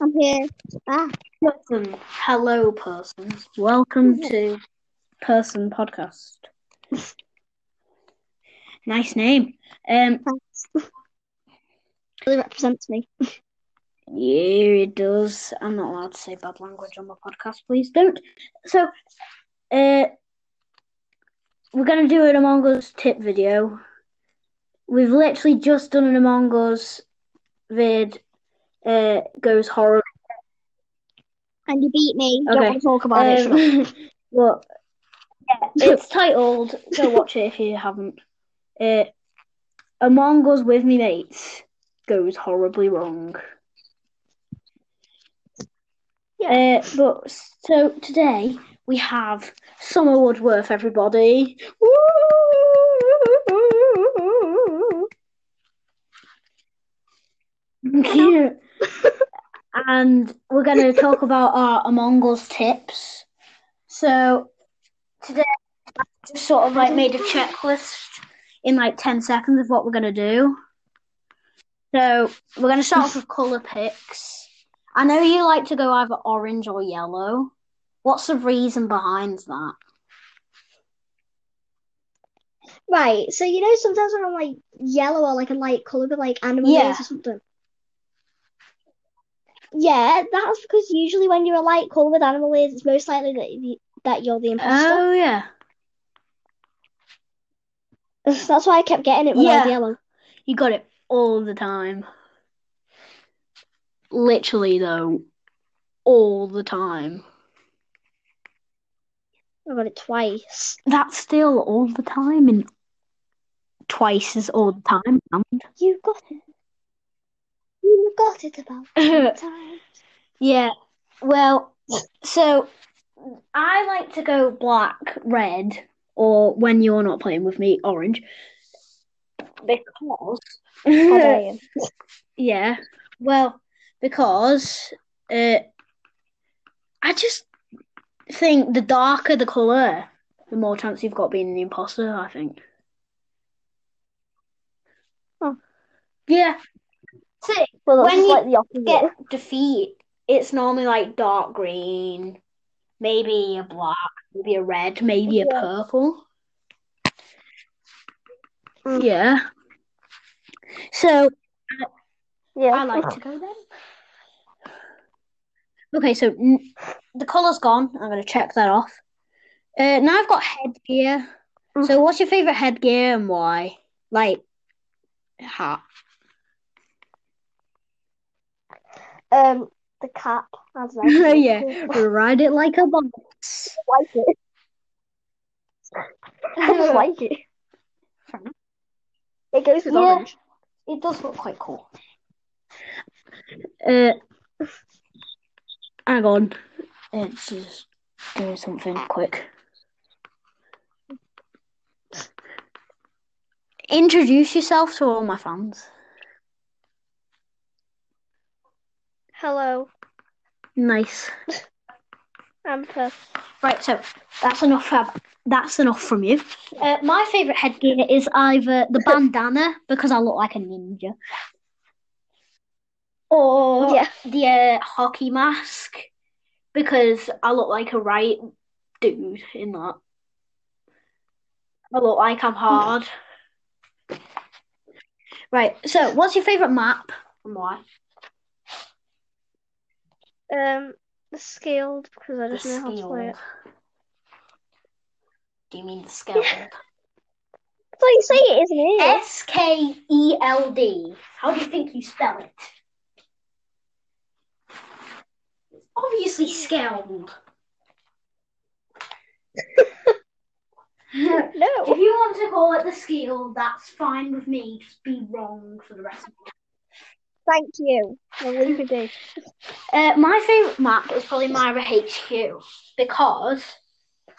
I'm here. Ah, Person, hello, persons. Welcome to Person Podcast. nice name. Um, thanks. really represents me. yeah, it does. I'm not allowed to say bad language on my podcast. Please don't. So, uh, we're gonna do an Among Us tip video. We've literally just done an Among Us vid. Uh, goes horrible. And you beat me. Okay. Don't want to talk about it. Um, well, yeah, it's titled. Go watch it if you haven't. Uh, Among Us with me mates goes horribly wrong. Yeah. Uh, but so today we have Summer Woodworth, everybody. Woo! And we're going to talk about our Among Us tips. So today I just sort of like made a checklist in like 10 seconds of what we're going to do. So we're going to start off with colour picks. I know you like to go either orange or yellow. What's the reason behind that? Right. So you know sometimes when I'm like yellow or like a light colour, but like animal Yeah. or something. Yeah, that's because usually when you're a light colour with animal ears, it's most likely that that you're the imposter. Oh, yeah. That's why I kept getting it when I was Yeah. yellow. You got it all the time. Literally, though, all the time. I got it twice. That's still all the time and twice is all the time. You got it. You got it about times. yeah. Well, so I like to go black, red, or when you're not playing with me, orange. Because How dare you? Yeah. Well, because uh, I just think the darker the colour, the more chance you've got being the imposter, I think. Oh. Yeah. See, Well, When you the get defeat, it's normally like dark green, maybe a black, maybe a red, maybe a purple. Mm. Yeah. So yeah. I like to go then. Okay, so n- the colour's gone. I'm going to check that off. Uh, now I've got headgear. Mm. So, what's your favourite headgear and why? Like, hat. Um, the cap. I don't yeah, ride it like a. I like it. I just like it. It goes with Yeah. orange. It does look quite cool. Uh, hang on. Let's just do something quick. Introduce yourself to all my fans. Hello, Nice. I'm Perth. Right, so that's enough. Fab. That's enough from you. Uh, my favourite headgear is either the bandana because I look like a ninja, or Yeah. the uh, hockey mask because I look like a right dude in that. I look like I'm hard. Right, so what's your favourite map and why? Um, the scaled because I The just know how to play it. Do you mean the skilled? That's how you say it, isn't it? S K E L D. How do you think you spell it? It's obviously scaled. No. If you want to call it the skill, that's fine with me. Just be wrong for the rest of it. Thank you. I'll leave it be. Uh, my favourite map is probably MIRA HQ because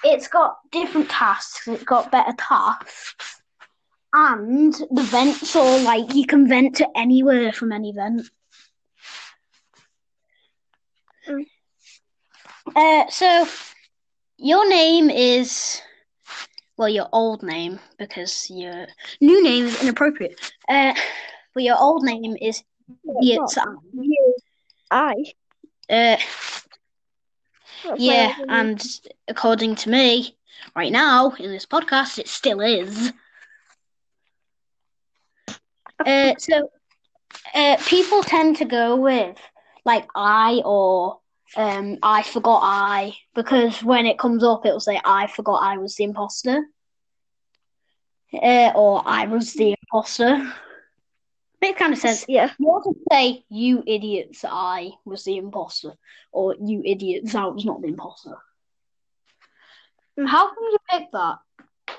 it's got different tasks, it's got better tasks, and the vents are like you can vent to anywhere from any vent. Mm. Uh, so your name is well, your old name because your new name is inappropriate. Uh, but your old name is It's. You. I. Uh, yeah, and according to me, right now in this podcast, it still is. Uh, so, uh, people tend to go with like I or um, I forgot I because when it comes up, it'll say I forgot I was the imposter, uh, or I was the imposter. It kind of says yeah. you also say you idiots, I was the imposter, or you idiots, I was not the imposter. Mm. How come you pick that? I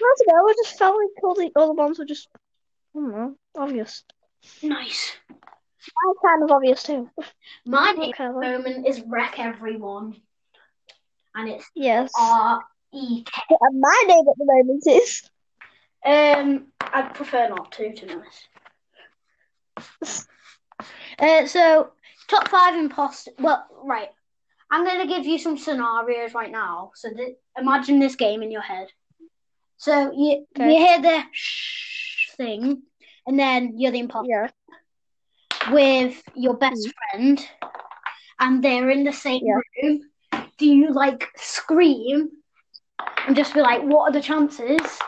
don't know. I just felt like all the other ones were just, I don't know, obvious. Nice. Mine's kind of obvious too. My name Okay, at the moment is Wreck Everyone, and it's yes. R E K. And my name at the moment is. Um, I'd prefer not to, to be honest. Uh, so top five imposter. Well, right. I'm gonna give you some scenarios right now. So th- imagine this game in your head. So you Okay. you hear the shh thing, and then you're the imposter Yeah. with your best friend, and they're in the same Yeah. room. Do you like scream and just be like, "What are the chances?"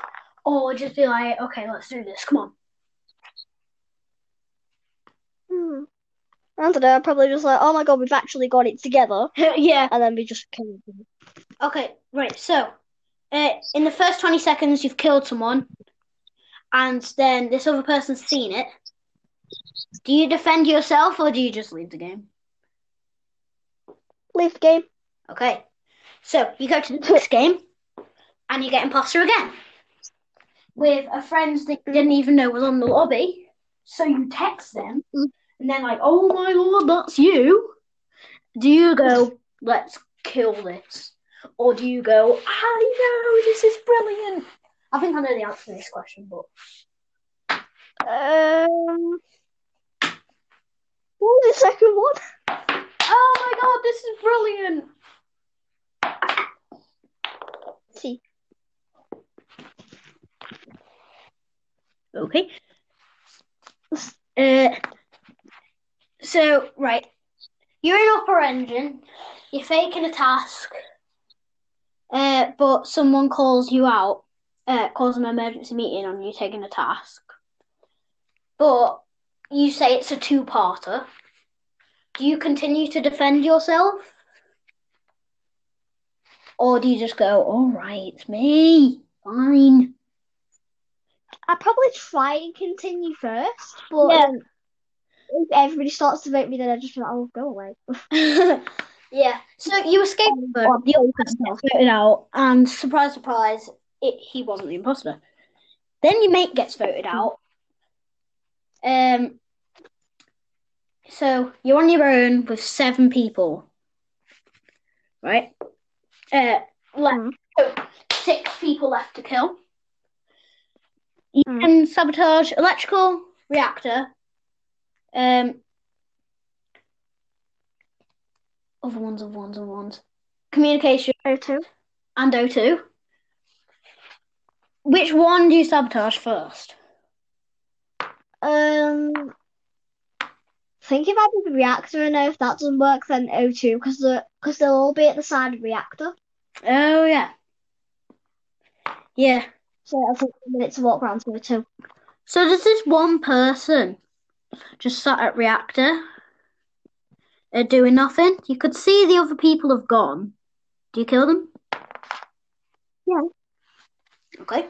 Or just be like, "Okay, let's do this. Come on." Hmm. I don't know. I'm probably just like, oh my god, we've actually got it together, yeah. and then we just killed them. Okay, right. So, uh, in the first 20 seconds, you've killed someone, and then this other person's seen it. Do you defend yourself or do you just leave the game? Leave the game. Okay. So, you go to the next game, and you get imposter again. With a friend that you didn't even know was on the lobby. So, you text them, Mm. and they're like, oh my lord, that's you. Do you go, let's kill this? Or do you go, I know, this is brilliant? I think I know the answer to this question, but Um. What was the second one? oh my god, this is brilliant. See. Okay. Uh, so, right. You're in upper engine, you're faking a task, uh, but someone calls you out, uh, calls an emergency meeting on you taking a task. But you say it's a two parter. Do you continue to defend yourself? Or do you just go, all right, it's me, fine? I'd probably try and continue first, but Yeah. um, if everybody starts to vote me, then I just like, oh, go away. yeah. So you escape Um, the the other person voted out, and surprise, surprise, it, he wasn't the imposter. Then your mate gets voted out. Um. So you're on your own with seven people, right? Uh, left Mm. so six people left to kill. You Mm. can sabotage electrical reactor. Um. Other ones, other ones, other ones. Communication O2. and O2. Which one do you sabotage first? Um, I think if I do the reactor and know if that doesn't work, then O2 because the because they'll all be at the side of the reactor. Oh yeah, yeah. So a to walk around to O2. So does this one person just sat at reactor, uh, doing nothing? You could see the other people have gone. Do you kill them? Yeah. Okay.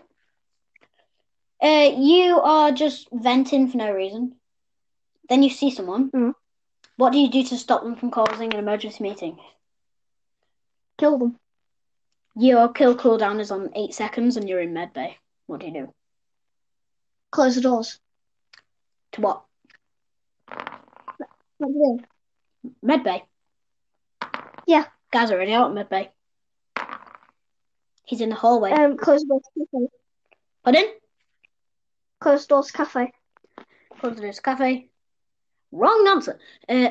Uh, you are just venting for no reason. Then you see someone. Mm. What do you do to stop them from causing an emergency meeting? Kill them. Your kill cooldown is on eight seconds and you're in medbay. What do you do? Close the doors. To what? What do you do? Medbay. Yeah. Guy's already out of medbay. He's in the hallway. Um, close the doors to cafe. Pardon? Close the doors cafe. Close to this cafe. Wrong answer. Uh,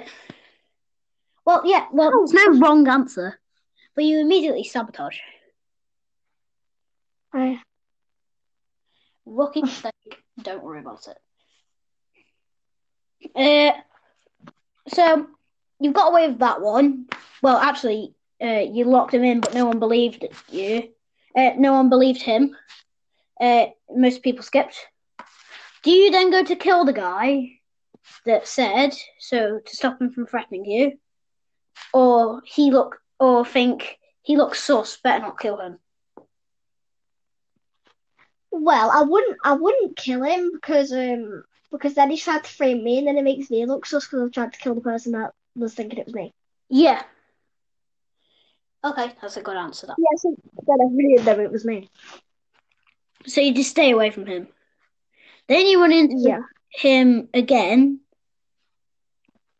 well, yeah, well, there's no wrong answer. But you immediately sabotage. I... Rookie mistake. Don't worry about it. Uh, so you've got away with that one. Well, actually, uh, you locked him in, but no one believed you. Uh, no one believed him. Uh, most people skipped. Do you then go to kill the guy that said so to stop him from threatening you, or he look or think he looks sus? Better not kill him. Well, I wouldn't. I wouldn't kill him because um because then he's tried to frame me, and then it makes me look sus because I've tried to kill the person that was thinking it was me. Yeah. Okay, that's a good answer. That. Yeah, so then I really know it was me. So you just stay away from him. Then you run into Yeah. him again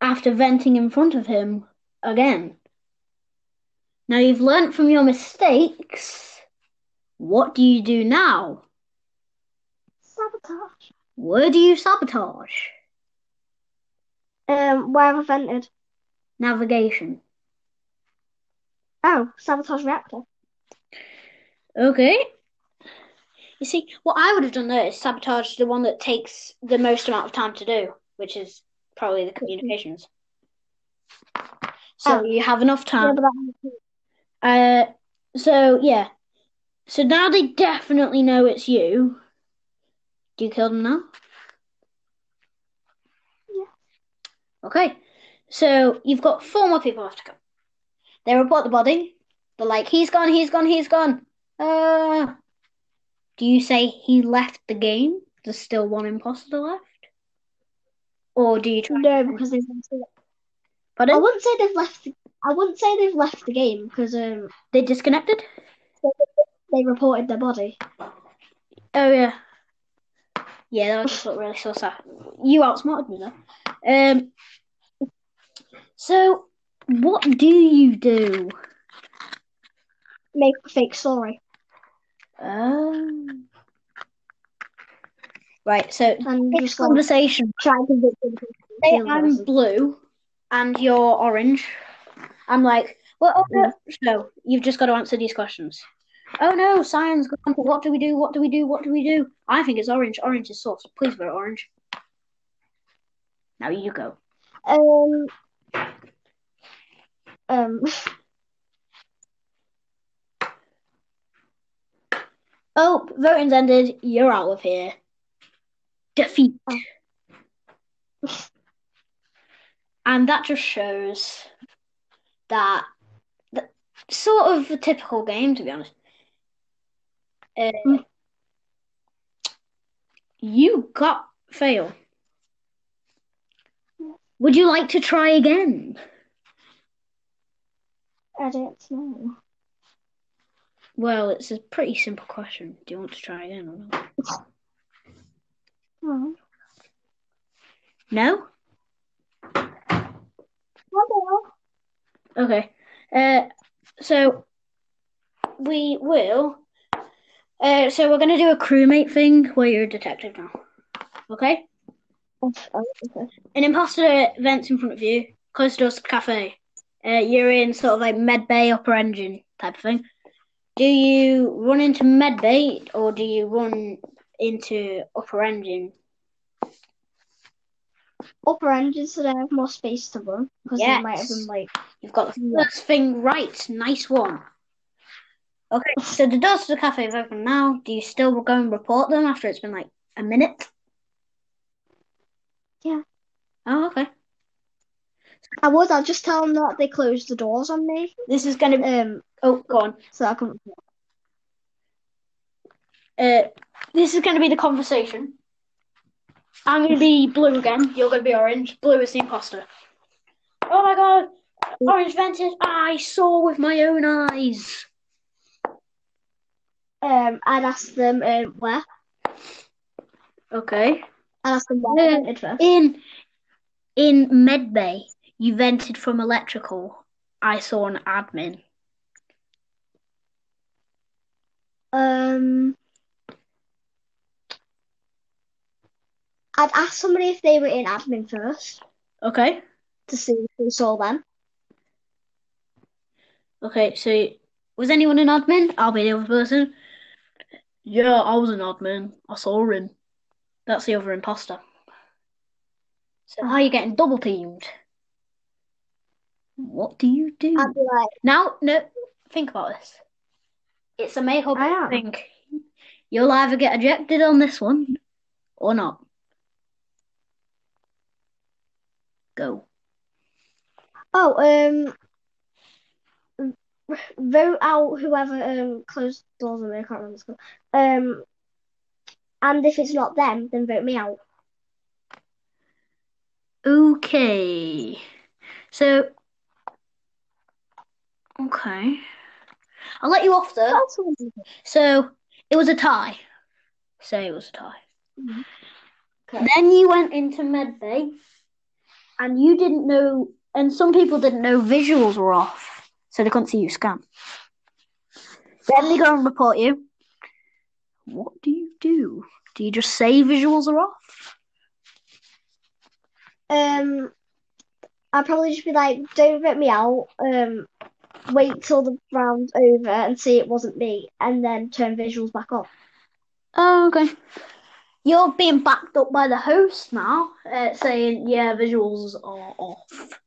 after venting in front of him again. Now you've learnt from your mistakes. What do you do now? Sabotage. Where do you sabotage? Um, where I've vented. Navigation. Oh, sabotage reactor. Okay. You see, what I would have done there is sabotage the one that takes the most amount of time to do, which is probably the communications. So Oh. you have enough Yeah, time. that- Uh, so yeah. So now they definitely know it's you. Do you kill them now? Yeah. Okay. So you've got four more people left to go. They report the body. They're like, he's gone, he's gone, he's gone. Uh, do you say he left the game? There's still one imposter left? Or do you try? no, because they've. I Pardon? wouldn't say they've left. The, I wouldn't say they've left the game because um They disconnected? they reported their body. Oh yeah. Yeah, that was really so sad. You outsmarted me though. Um so what do you do? Make a fake story Um Right, so and this conversation. try and convince them to Say I'm blue and you're orange. I'm like, well, oh, no. so you've just got to answer these questions. Oh no, science gone. What do we do? What do we do? What do we do? I think it's orange. Orange is sauce. Please vote orange. Now you go. Um. Um. Oh, voting's ended. You're out of here. Defeat. And that just shows that, that sort of a typical game, to be honest. Uh, Mm. you got fail. Would you like to try again? I don't know. Well, it's a pretty simple question. Do you want to try again or not? Oh. No? Hello. Okay. Uh, so we will. Uh, so we're gonna do a crewmate thing where you're a detective now. Okay? Okay. An imposter vents in front of you, close doors cafe. Uh, you're in sort of like med bay upper engine type of thing. Do you run into med bay or do you run into upper engine? Upper engines so they have more space to run because they might have been like You've got the Yeah. first thing right. Nice one. Okay, so the doors to the cafe have opened now. Do you still go and report them after it's been like a minute? Yeah. Oh, okay. I was. I'll just tell them that they closed the doors on me. This is gonna be. Um. Oh, go on. So I can. Uh, this is gonna be the conversation. I'm gonna be blue again. You're gonna be orange. Blue is the imposter. Oh my god! Orange vented. I saw with my own eyes. Um. I'd ask them. Um. Where? Okay. I'd ask them where they first. In in medbay, you vented from electrical. I saw an admin. Um. I'd ask somebody if they were in admin first Okay. to see if they saw them. Okay, so was anyone in admin? I'll be the other person. Yeah, I was an admin. I saw him. That's the other imposter. So how are you getting double teamed? what do you do? I'd be like, Now, no, think about this. It's a make or I break am. thing. You'll either get ejected on this one or not. Go. oh, um, vote out whoever um closed doors on me. I can't remember. the call. Um, and if it's not them, then vote me out. Okay. So, okay. I'll let you off though. That's all I'm doing. So, it was a tie. Say it was a tie. Mhm. Okay. Then you went into medbay, and you didn't know, and some people didn't know visuals were off, so they couldn't see you scan. Then they go and report you. What do you do? Do you just say visuals are off? Um, I'd probably just be like, don't vote me out. Um, wait till the round's over and see it wasn't me, and then turn visuals back on. Oh, okay. You're being backed up by the host now, uh, saying, yeah, visuals are off.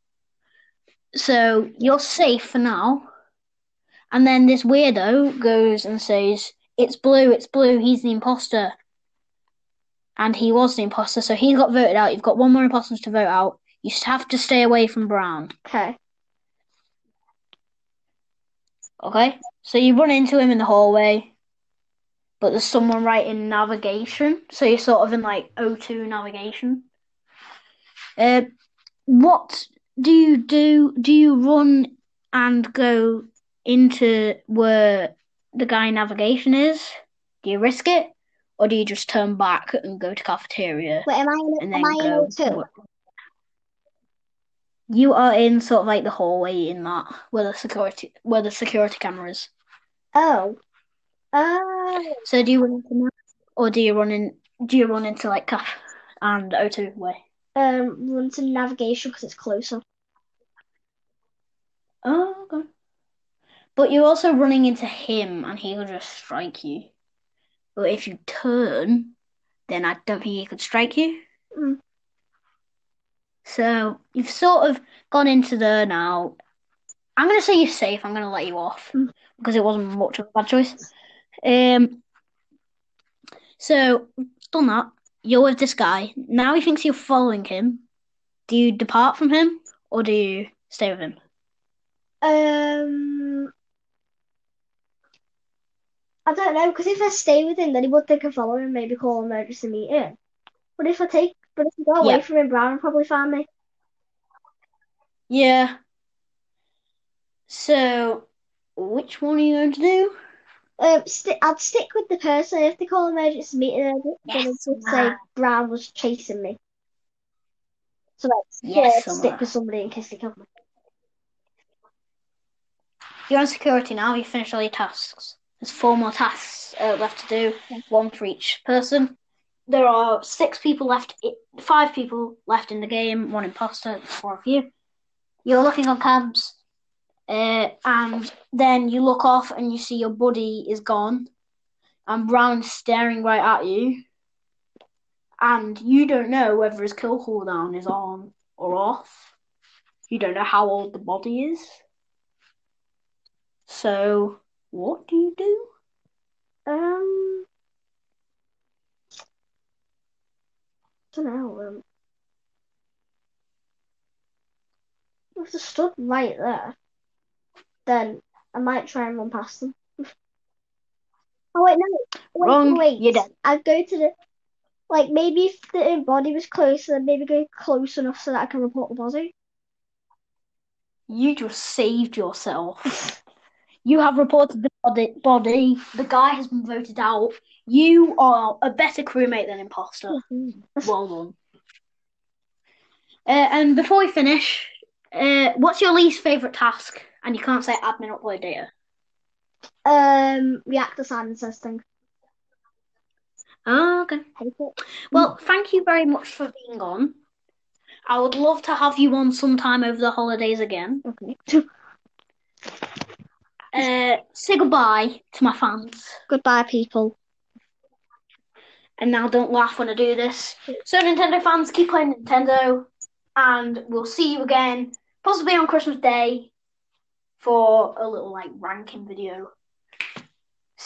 So you're safe for now. And then this weirdo goes and says, it's blue, it's blue, he's the imposter. And he was the imposter, so he got voted out. You've got one more imposter to vote out. You have to stay away from Brown. Okay. Okay? So you run into him in the hallway, but there's someone right in navigation. So you're sort of in like O2 navigation. Uh, what do you do? Do you run and go into where the guy navigation is? Do you risk it? Or do you just turn back and go to cafeteria Wait, am I in? Am I in go? O2? You are in sort of like the hallway in that where the security where the security camera is. Oh. Oh. So do you run into that, or do you run in? Do you run into like Caf and O2 way? Um, run to navigation because it's closer. Oh, okay. But you're also running into him, and he will just strike you. But if you turn, then I don't think he could strike you. Mm. So you've sort of gone into there now. I'm gonna say you're safe. I'm gonna let you off Mm. because it wasn't much of a bad choice. Um. So done that. You're with this guy. Now he thinks you're following him. Do you depart from him or do you stay with him? Um, I don't know because if I stay with him, then he would think I'm following him, maybe call an emergency meeting. But if I take, but if I go away Yeah. from him, Brown will probably find me. Yeah. So which one are you going to do? Um, sti I'd stick with the person if they call emergency meeting. I'd Yes, say. Brown was chasing me. So like, Yes, yeah, stick with somebody in case they kill me. You're on security now. You finished all your tasks. There's four more tasks uh, left to do, one for each person. There are six people left, five people left in the game, one imposter, four of you. You're looking on cabs, uh, and then you look off and you see your buddy is gone, and Brown's staring right at you, and you don't know whether his kill cooldown is on or off. You don't know how old the body is. So, what do you do? Um, I don't know. Um, if they stood right there, then I might try and run past them. Oh wait, no, wait, Wrong, wait. you're dead. I'd go to the like maybe if the body was closer, then maybe go close enough so that I can report the body. You just saved yourself. You have reported the body, body. The guy has been voted out. You are a better crewmate than imposter. Well done. Uh, and before we finish, uh, what's your least favorite task? And you can't say admin upload data. Um, reactor silence testing. Oh, okay. Hate it. Well, thank you very much for being on. I would love to have you on sometime over the holidays again. Okay. Uh, say goodbye to my fans. Goodbye, people. And now don't laugh when I do this. So, Nintendo fans, keep playing Nintendo, and we'll see you again possibly on Christmas Day for a little like ranking video.